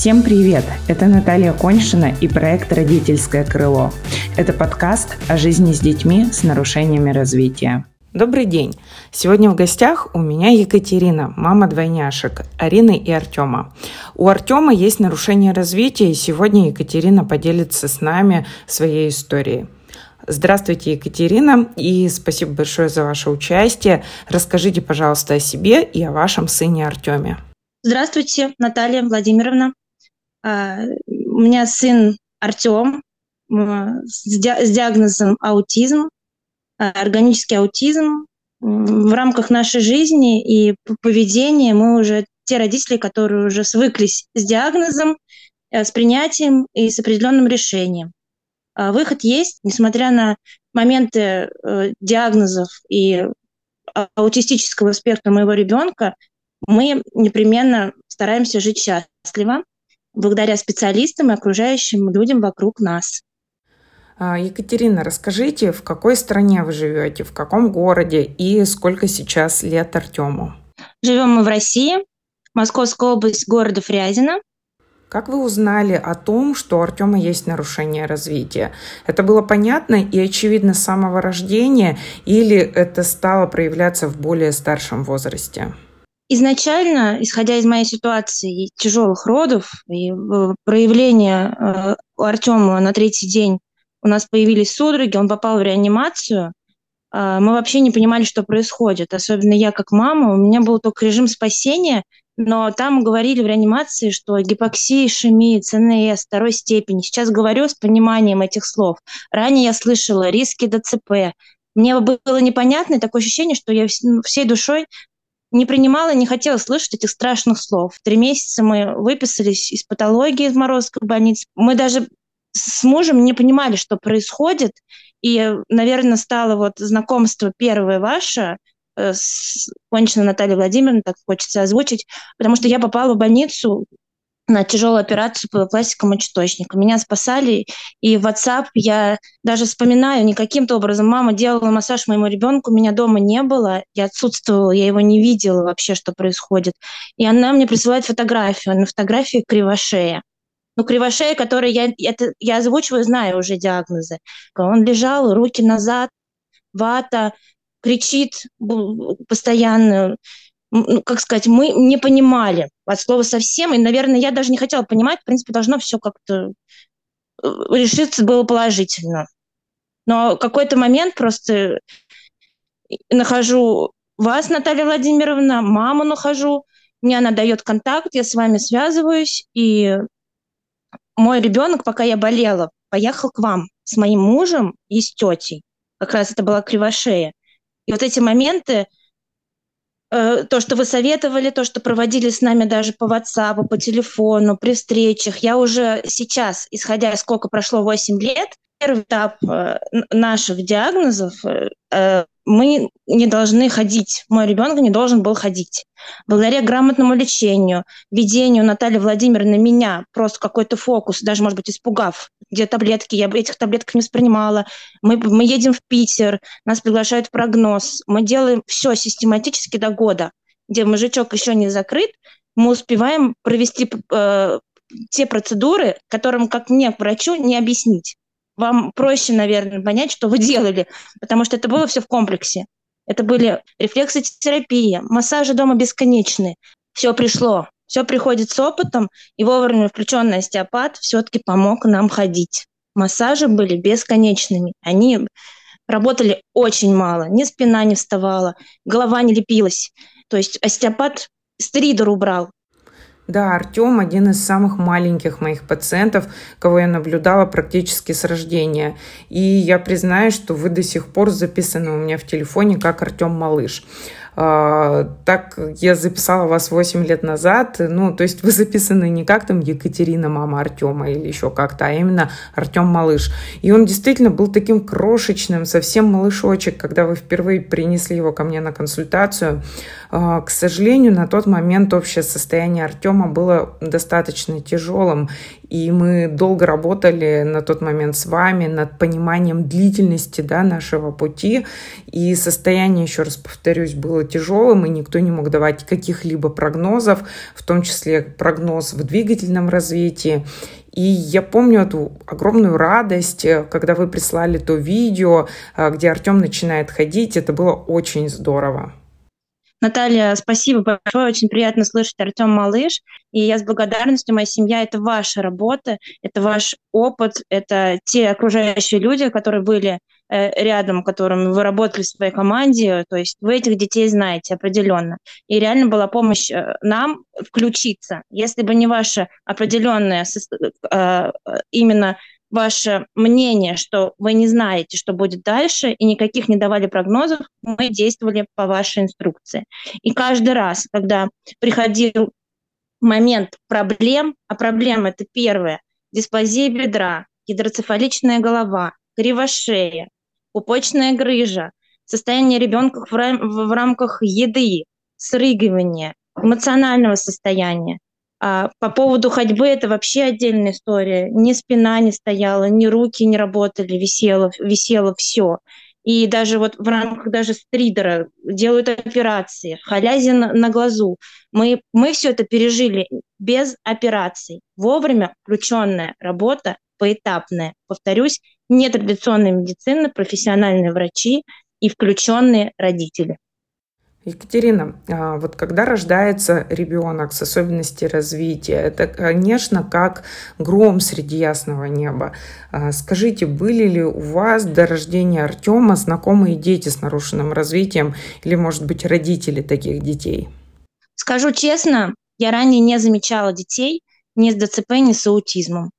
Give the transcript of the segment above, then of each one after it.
Всем привет! Это Наталья Коньшина и проект «Родительское крыло». Это подкаст о жизни с детьми с нарушениями развития. Добрый день! Сегодня в гостях у меня Екатерина, мама двойняшек Арины и Артема. У Артема есть нарушение развития, и сегодня Екатерина поделится с нами своей историей. Здравствуйте, Екатерина, и спасибо большое за ваше участие. Расскажите, пожалуйста, о себе и о вашем сыне Артеме. Здравствуйте, Наталья Владимировна. А, у меня сын Артем с диагнозом аутизм, а, органический аутизм. В рамках нашей жизни и поведения мы уже те родители, которые уже свыклись с диагнозом, э, с принятием и с определенным решением. А, выход есть, несмотря на моменты э, диагнозов и аутистического спектра моего ребенка, мы непременно стараемся жить счастливо, благодаря специалистам и окружающим людям вокруг нас. А, Екатерина, расскажите, в какой стране вы живете, в каком городе и сколько сейчас лет Артему? Живем мы в России, Московская область, города Фрязино. Как вы узнали о том, что у Артема есть нарушение развития? Это было понятно и очевидно с самого рождения или это стало проявляться в более старшем возрасте? Изначально, исходя из моей ситуации тяжелых родов и э, проявления э, у Артема на третий день у нас появились судороги, он попал в реанимацию, э, мы вообще не понимали, что происходит. Особенно я как мама, у меня был только режим спасения, но там говорили в реанимации, что гипоксия, ишемия, ЦНС второй степени. Сейчас говорю с пониманием этих слов. Ранее я слышала риски ДЦП. Мне было непонятно, такое ощущение, что я всей душой не принимала, не хотела слышать этих страшных слов. Три месяца мы выписались из патологии из Морозской больницы. Мы даже с мужем не понимали, что происходит. И, наверное, стало вот знакомство первое ваше э, с кончена Натальей Владимировной, так хочется озвучить, потому что я попала в больницу на тяжелую операцию по пластику мочеточника. Меня спасали, и в WhatsApp я даже вспоминаю не каким-то образом. Мама делала массаж моему ребенку, меня дома не было, я отсутствовала, я его не видела вообще, что происходит. И она мне присылает фотографию, на фотографии кривошея. Ну, кривошея, который я, это, я озвучиваю, знаю уже диагнозы. Он лежал, руки назад, вата, кричит постоянно, ну, как сказать, мы не понимали от слова совсем, и, наверное, я даже не хотела понимать, в принципе, должно все как-то э, решиться было положительно. Но какой-то момент просто нахожу вас, Наталья Владимировна, маму нахожу, мне она дает контакт, я с вами связываюсь, и мой ребенок, пока я болела, поехал к вам с моим мужем и с тетей. Как раз это была кривошея. И вот эти моменты, Э, то, что вы советовали, то, что проводили с нами даже по WhatsApp, по телефону, при встречах. Я уже сейчас, исходя из сколько прошло 8 лет, первый этап э, наших диагнозов э, мы не должны ходить. Мой ребенок не должен был ходить. Благодаря грамотному лечению, ведению Натальи Владимировны меня, просто какой-то фокус, даже, может быть, испугав, где таблетки, я этих таблеток не воспринимала. Мы, мы едем в Питер, нас приглашают в прогноз. Мы делаем все систематически до года, где мужичок еще не закрыт, мы успеваем провести э, те процедуры, которым, как мне, врачу, не объяснить вам проще, наверное, понять, что вы делали, потому что это было все в комплексе. Это были рефлексотерапия, массажи дома бесконечные. Все пришло, все приходит с опытом, и вовремя включенный остеопат все-таки помог нам ходить. Массажи были бесконечными. Они работали очень мало. Ни спина не вставала, голова не лепилась. То есть остеопат стридер убрал. Да, Артем один из самых маленьких моих пациентов, кого я наблюдала практически с рождения. И я признаю, что вы до сих пор записаны у меня в телефоне как Артем Малыш. А, так я записала вас 8 лет назад. Ну, то есть вы записаны не как там Екатерина, мама Артема или еще как-то, а именно Артем Малыш. И он действительно был таким крошечным, совсем малышочек, когда вы впервые принесли его ко мне на консультацию. А, к сожалению, на тот момент общее состояние Артема было достаточно тяжелым. И мы долго работали на тот момент с вами над пониманием длительности да, нашего пути. И состояние, еще раз повторюсь, было тяжелым, и никто не мог давать каких-либо прогнозов, в том числе прогноз в двигательном развитии. И я помню эту огромную радость, когда вы прислали то видео, э, где Артем начинает ходить. Это было очень здорово. Наталья, спасибо большое, очень приятно слышать Артем Малыш. И я с благодарностью, моя семья, это ваша работа, это ваш опыт, это те окружающие люди, которые были э, рядом, которыми вы работали в своей команде, то есть вы этих детей знаете определенно. И реально была помощь э, нам включиться. Если бы не ваша определенная э, именно ваше мнение, что вы не знаете, что будет дальше, и никаких не давали прогнозов, мы действовали по вашей инструкции. И каждый раз, когда приходил момент проблем, а проблема это первое, дисплазия бедра, гидроцефаличная голова, кривошея, пупочная грыжа, состояние ребенка в, рам- в рамках еды, срыгивания, эмоционального состояния, а по поводу ходьбы это вообще отдельная история. Ни спина не стояла, ни руки не работали, висело, висело все. И даже вот в рамках даже стридера делают операции, халязин на, глазу. Мы, мы все это пережили без операций. Вовремя включенная работа, поэтапная. Повторюсь, нетрадиционная медицина, профессиональные врачи и включенные родители. Екатерина, а, вот когда рождается ребенок с особенностями развития, это, конечно, как гром среди ясного неба. А, скажите, были ли у вас до рождения Артема знакомые дети с нарушенным развитием или, может быть, родители таких детей? Скажу честно, я ранее не замечала детей ни с ДЦП, ни с аутизмом.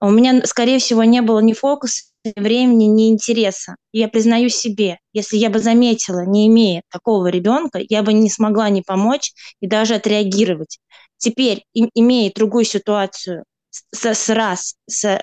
У меня, скорее всего, не было ни фокуса, времени, ни интереса. Я признаю себе, если я бы заметила, не имея такого ребенка, я бы не смогла не помочь и даже отреагировать. Теперь, имея другую ситуацию с, с раз, с,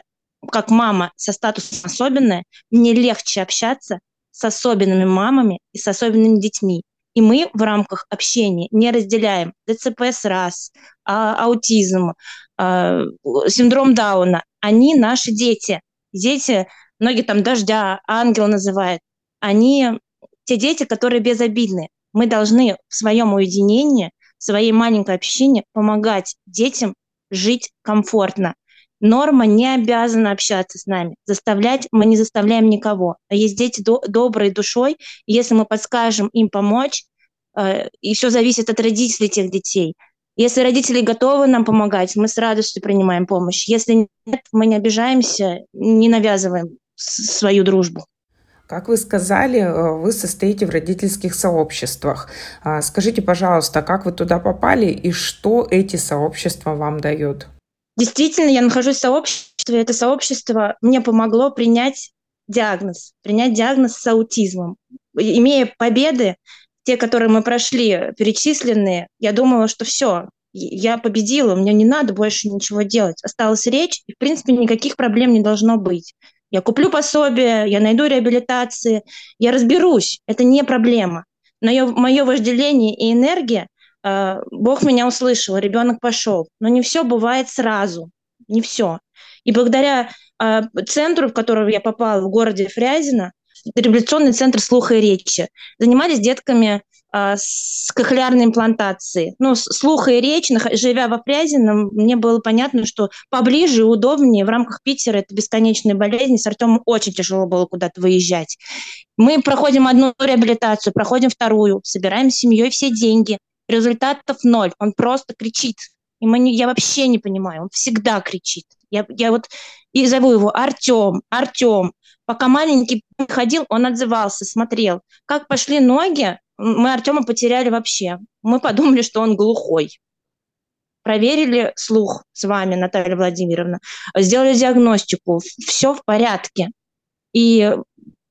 как мама со статусом особенная, мне легче общаться с особенными мамами и с особенными детьми. И мы в рамках общения не разделяем ДЦП с раз, а, аутизм, а, синдром Дауна. Они наши дети. Дети многие там дождя, ангел называют, они те дети, которые безобидны. Мы должны в своем уединении, в своей маленькой общине помогать детям жить комфортно. Норма не обязана общаться с нами. Заставлять мы не заставляем никого. А есть дети до, доброй душой. Если мы подскажем им помочь, э, и все зависит от родителей тех детей. Если родители готовы нам помогать, мы с радостью принимаем помощь. Если нет, мы не обижаемся, не навязываем свою дружбу. Как вы сказали, э, вы состоите в родительских сообществах. А, скажите, пожалуйста, как вы туда попали и что эти сообщества вам дают? Действительно, я нахожусь в сообществе. Это сообщество мне помогло принять диагноз, принять диагноз с аутизмом. Имея победы, те, которые мы прошли, перечисленные, я думала, что все, я победила, мне не надо больше ничего делать. Осталась речь, и, в принципе, никаких проблем не должно быть. Я куплю пособие, я найду реабилитации, я разберусь, это не проблема. Но мое вожделение и энергия, э, Бог меня услышал, ребенок пошел. Но не все бывает сразу, не все. И благодаря э, центру, в который я попала в городе Фрязино, реабилитационный центр слуха и речи, занимались детками с кохлеарной имплантацией. Ну, слух и речь, живя во Фрязино, мне было понятно, что поближе и удобнее в рамках Питера это бесконечная болезнь. С Артемом очень тяжело было куда-то выезжать. Мы проходим одну реабилитацию, проходим вторую, собираем с семьей все деньги. Результатов ноль. Он просто кричит. И мы не, я вообще не понимаю, он всегда кричит. Я, я вот и зову его Артем, Артем. Пока маленький ходил, он отзывался, смотрел. Как пошли ноги, мы Артема потеряли вообще. Мы подумали, что он глухой. Проверили слух с вами, Наталья Владимировна, сделали диагностику, все в порядке. И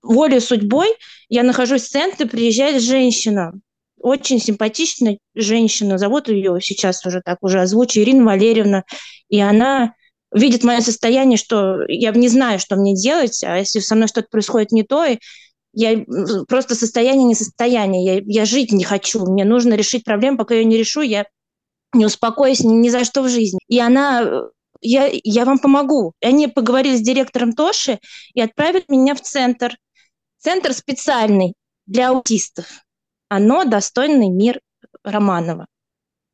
волей судьбой я нахожусь в центре, приезжает женщина, очень симпатичная женщина, зовут ее сейчас уже так уже озвучу, Ирина Валерьевна, и она видит мое состояние, что я не знаю, что мне делать, а если со мной что-то происходит не то, я просто состояние не состояние, я, я жить не хочу, мне нужно решить проблему, пока я не решу, я не успокоюсь ни, ни за что в жизни. И она э, я, я вам помогу. И они поговорили с директором Тоши и отправили меня в центр. Центр специальный для аутистов. Оно достойный мир Романова.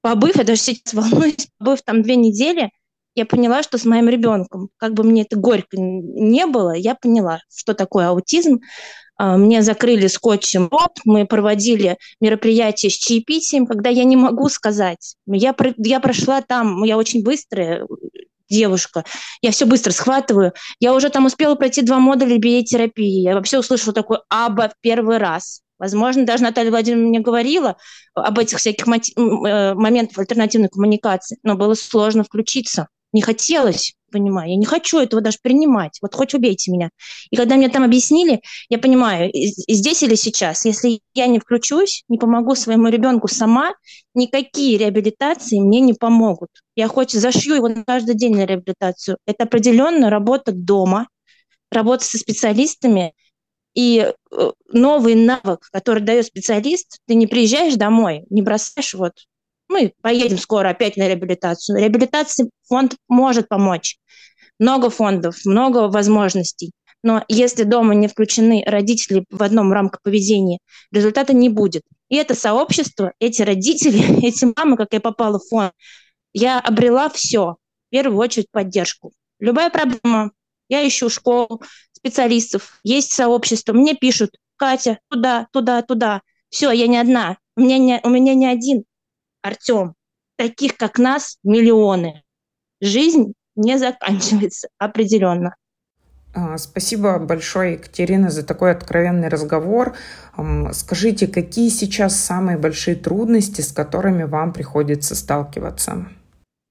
Побыв, я даже сейчас волнуюсь, побыв там две недели, я поняла, что с моим ребенком, как бы мне это горько не было, я поняла, что такое аутизм. А, мне закрыли скотчем рот, мы проводили мероприятие с чаепитием, когда я не могу сказать. Я, я прошла там, я очень быстрая девушка, я все быстро схватываю. Я уже там успела пройти два модуля биотерапии. Я вообще услышала такой «аба» в первый раз. Возможно, даже Наталья Владимировна мне говорила об этих всяких э, моментах альтернативной коммуникации, но было сложно включиться. Не хотелось, понимаю, я не хочу этого даже принимать. Вот хоть убейте меня. И когда мне там объяснили, я понимаю, здесь или сейчас, если я не включусь, не помогу своему ребенку сама, никакие реабилитации мне не помогут. Я хоть зашью его каждый день на реабилитацию. Это определенно работа дома, работа со специалистами, и э, новый навык, который дает специалист, ты не приезжаешь домой, не бросаешь вот мы поедем скоро опять на реабилитацию. Реабилитации фонд может помочь. Много фондов, много возможностей. Но если дома не включены родители в одном рамках поведения, результата не будет. И это сообщество, эти родители, эти мамы, как я попала в фонд, я обрела все. В первую очередь поддержку. Любая проблема, я ищу школу, специалистов, есть сообщество, мне пишут, Катя, туда, туда, туда. Все, я не одна. У меня не, у меня не один Артем, таких, как нас, миллионы. Жизнь не заканчивается определенно. А, спасибо большое, Екатерина, за такой откровенный разговор. Скажите, какие сейчас самые большие трудности, с которыми вам приходится сталкиваться?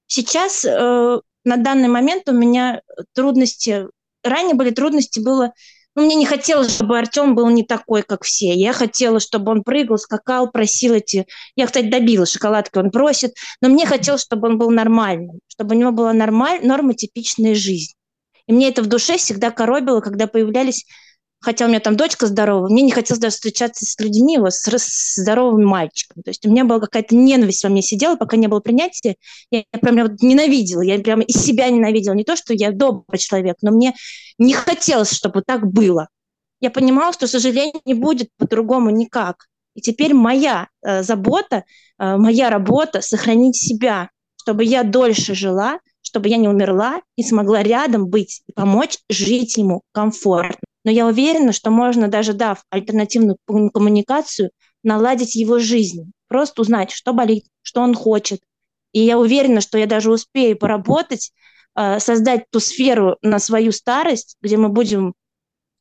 Сейчас, э, на данный момент у меня трудности, ранее были трудности, было ну, мне не хотелось, чтобы Артем был не такой, как все. Я хотела, чтобы он прыгал, скакал, просил эти... Я, кстати, добила шоколадки, он просит. Но мне хотелось, чтобы он был нормальным, чтобы у него была нормаль... нормотипичная жизнь. И мне это в душе всегда коробило, когда появлялись хотя у меня там дочка здоровая, мне не хотелось даже встречаться с людьми, вот, с, с здоровым мальчиком. То есть у меня была какая-то ненависть во мне сидела, пока не было принятия. Я, я прям вот ненавидела, я прямо из себя ненавидела. Не то, что я добрый человек, но мне не хотелось, чтобы так было. Я понимала, что, к сожалению, не будет по-другому никак. И теперь моя э, забота, э, моя работа — сохранить себя, чтобы я дольше жила, чтобы я не умерла и смогла рядом быть и помочь жить ему комфортно. Но я уверена, что можно, даже дав альтернативную коммуникацию, наладить его жизнь. Просто узнать, что болит, что он хочет. И я уверена, что я даже успею поработать, э, создать ту сферу на свою старость, где мы будем,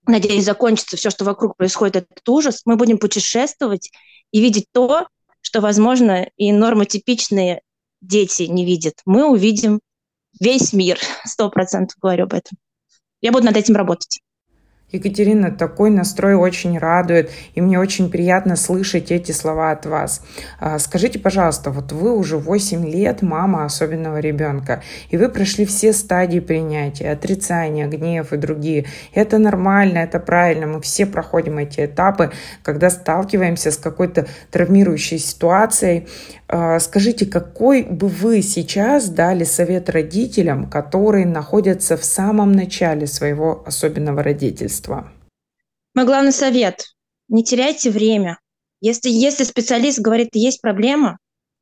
надеюсь, закончится все, что вокруг происходит, этот ужас. Мы будем путешествовать и видеть то, что, возможно, и нормотипичные дети не видят. Мы увидим весь мир, сто процентов говорю об этом. Я буду над этим работать. Екатерина, такой настрой очень радует, и мне очень приятно слышать эти слова от вас. А, скажите, пожалуйста, вот вы уже 8 лет мама особенного ребенка, и вы прошли все стадии принятия, отрицания, гнев и другие. Это нормально, это правильно, мы все проходим эти этапы, когда сталкиваемся с какой-то травмирующей ситуацией. А, скажите, какой бы вы сейчас дали совет родителям, которые находятся в самом начале своего особенного родительства? Мой главный совет – не теряйте время. Если, если специалист говорит, есть проблема,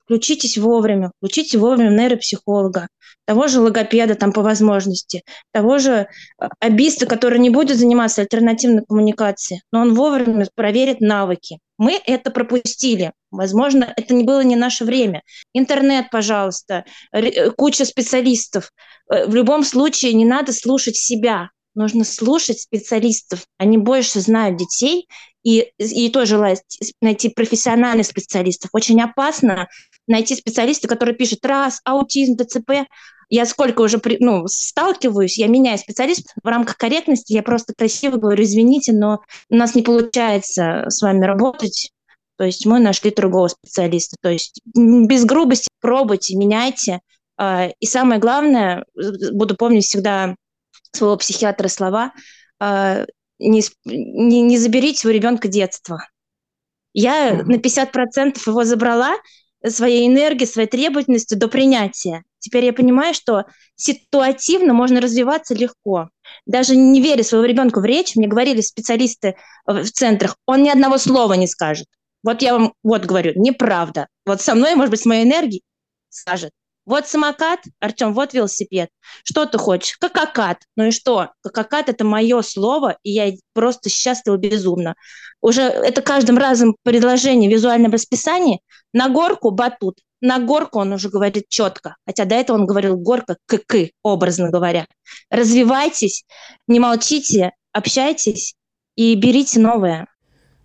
включитесь вовремя, включите вовремя нейропсихолога, того же логопеда там по возможности, того же э, абиста, который не будет заниматься альтернативной коммуникацией, но он вовремя проверит навыки. Мы это пропустили. Возможно, это не было не наше время. Интернет, пожалуйста, э, куча специалистов. Э, в любом случае не надо слушать себя. Нужно слушать специалистов. Они больше знают детей и, и тоже желаю найти профессиональных специалистов. Очень опасно найти специалиста, который пишет раз, аутизм, ДЦП. Я сколько уже ну, сталкиваюсь, я меняю специалист в рамках корректности, я просто красиво говорю, извините, но у нас не получается с вами работать, то есть мы нашли другого специалиста. То есть без грубости пробуйте, меняйте. А, и самое главное, буду помнить всегда своего психиатра слова, а, не, не, не заберите у ребенка детство. Я на 50% его забрала своей энергией, своей требовательностью до принятия. Теперь я понимаю, что ситуативно можно развиваться легко. Даже не веря своего ребенка в речь, мне говорили специалисты в центрах, он ни одного слова не скажет. Вот я вам вот говорю, неправда. Вот со мной, может быть, с моей энергией скажет. Вот самокат, Артем, вот велосипед. Что ты хочешь? Какакат. Ну и что? Какакат – это мое слово, и я просто счастлива безумно. Уже это каждым разом предложение в визуальном расписании. На горку – батут. На горку он уже говорит четко. Хотя до этого он говорил горка к образно говоря. Развивайтесь, не молчите, общайтесь и берите новое.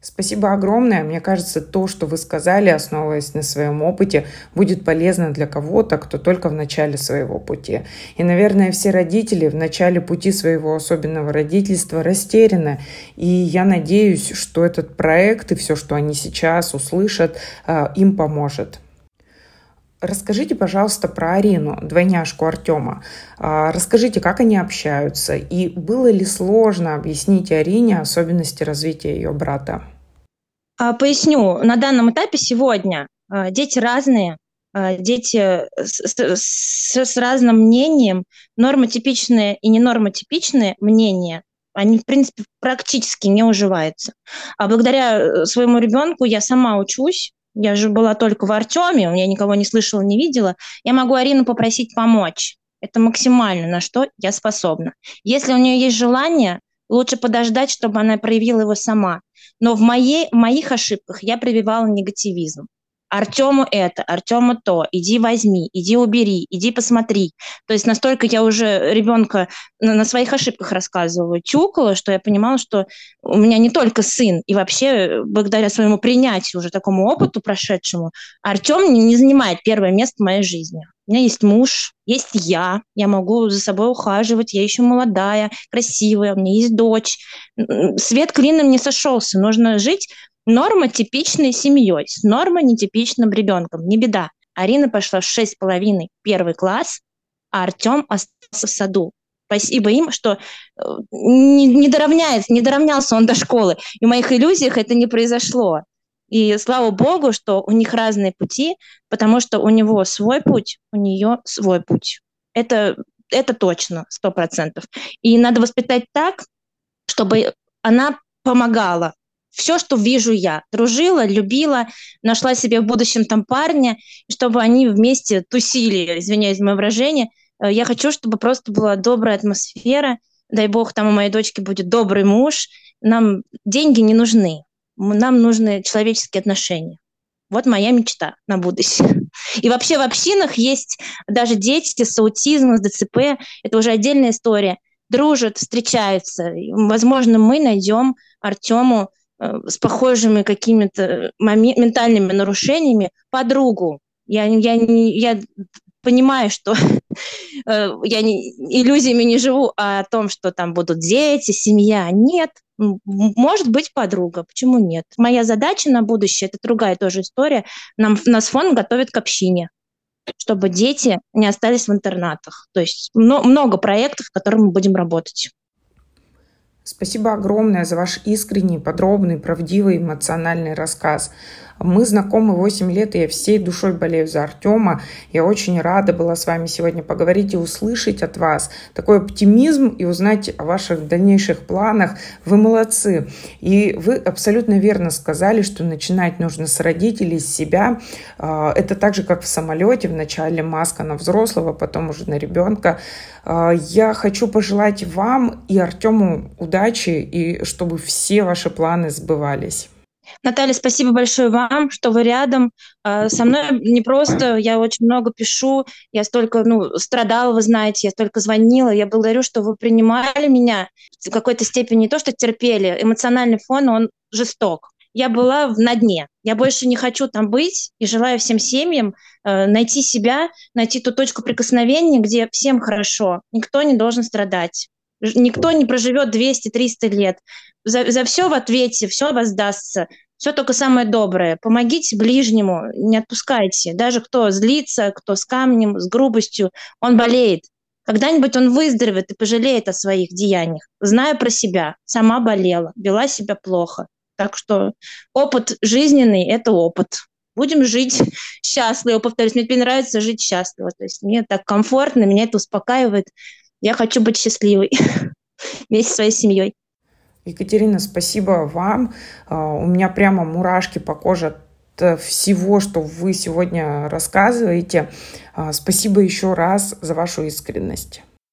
Спасибо огромное. Мне кажется, то, что вы сказали, основываясь на своем опыте, будет полезно для кого-то, кто только в начале своего пути. И, наверное, все родители в начале пути своего особенного родительства растеряны. И я надеюсь, что этот проект и все, что они сейчас услышат, э, им поможет. Расскажите, пожалуйста, про Арину, двойняшку Артема. Э, расскажите, как они общаются, и было ли сложно объяснить Арине особенности развития ее брата? А, поясню. На данном этапе сегодня а, дети разные, а, дети с, с, с разным мнением, нормотипичные и ненормотипичные мнения, они, в принципе, практически не уживаются. А благодаря э, своему ребенку я сама учусь, я же была только в Артеме, я никого не слышала, не видела. Я могу Арину попросить помочь. Это максимально, на что я способна. Если у нее есть желание, лучше подождать, чтобы она проявила его сама. Но в, моей, в моих ошибках я прививала негативизм. Артему это, Артему то, иди возьми, иди убери, иди посмотри. То есть настолько я уже ребенка на, на своих ошибках рассказывала, тюкала, что я понимала, что у меня не только сын, и вообще благодаря своему принятию, уже такому опыту прошедшему, Артем не, не занимает первое место в моей жизни. У меня есть муж, есть я, я могу за собой ухаживать, я еще молодая, красивая, у меня есть дочь. Свет клином не сошелся, нужно жить нормотипичной семьей, с нормо-нетипичным ребенком. Не беда. Арина пошла в шесть половиной первый класс, а Артем остался в саду. Спасибо им, что э, не, не, доравняется, не доравнялся он до школы. И в моих иллюзиях это не произошло. И слава богу, что у них разные пути, потому что у него свой путь, у нее свой путь. Это, это точно, сто процентов. И надо воспитать так, чтобы она помогала. Все, что вижу я. Дружила, любила, нашла себе в будущем там парня, чтобы они вместе тусили, извиняюсь за мое выражение. Э, я хочу, чтобы просто была добрая атмосфера. Дай бог, там у моей дочки будет добрый муж. Нам деньги не нужны нам нужны человеческие отношения. Вот моя мечта на будущее. И вообще в общинах есть даже дети с аутизмом, с ДЦП. Это уже отдельная история. Дружат, встречаются. Возможно, мы найдем Артему с похожими какими-то ментальными нарушениями подругу. Я, я, я понимаю, что э, я не, иллюзиями не живу а о том, что там будут дети, семья. Нет, может быть подруга, почему нет? Моя задача на будущее, это другая тоже история, нам, нас фонд готовит к общине, чтобы дети не остались в интернатах. То есть много проектов, в которых мы будем работать. Спасибо огромное за ваш искренний, подробный, правдивый, эмоциональный рассказ. Мы знакомы 8 лет, и я всей душой болею за Артема. Я очень рада была с вами сегодня поговорить и услышать от вас такой оптимизм и узнать о ваших дальнейших планах. Вы молодцы. И вы абсолютно верно сказали, что начинать нужно с родителей, с себя. А, это так же, как в самолете. Вначале маска на взрослого, потом уже на ребенка. А, я хочу пожелать вам и Артему удачи, и чтобы все ваши планы сбывались. Наталья, спасибо большое вам, что вы рядом. А, со мной не просто, я очень много пишу, я столько ну, страдала, вы знаете, я столько звонила. Я благодарю, что вы принимали меня в какой-то степени, не то что терпели, эмоциональный фон, он жесток. Я была на дне. Я больше не хочу там быть и желаю всем семьям э, найти себя, найти ту точку прикосновения, где всем хорошо. Никто не должен страдать. Никто не проживет 200-300 лет. За, за все в ответе, все воздастся. Все только самое доброе. Помогите ближнему, не отпускайте. Даже кто злится, кто с камнем, с грубостью, он болеет. Когда-нибудь он выздоровеет и пожалеет о своих деяниях. Знаю про себя, сама болела, вела себя плохо. Так что опыт жизненный – это опыт. будем жить счастливо. Повторюсь, мне нравится жить счастливо. То есть мне так комфортно, меня это успокаивает. Я хочу быть счастливой вместе со своей семьей. Екатерина, спасибо вам. А, у меня прямо мурашки по коже от всего, что вы сегодня рассказываете. А, спасибо еще раз за вашу искренность.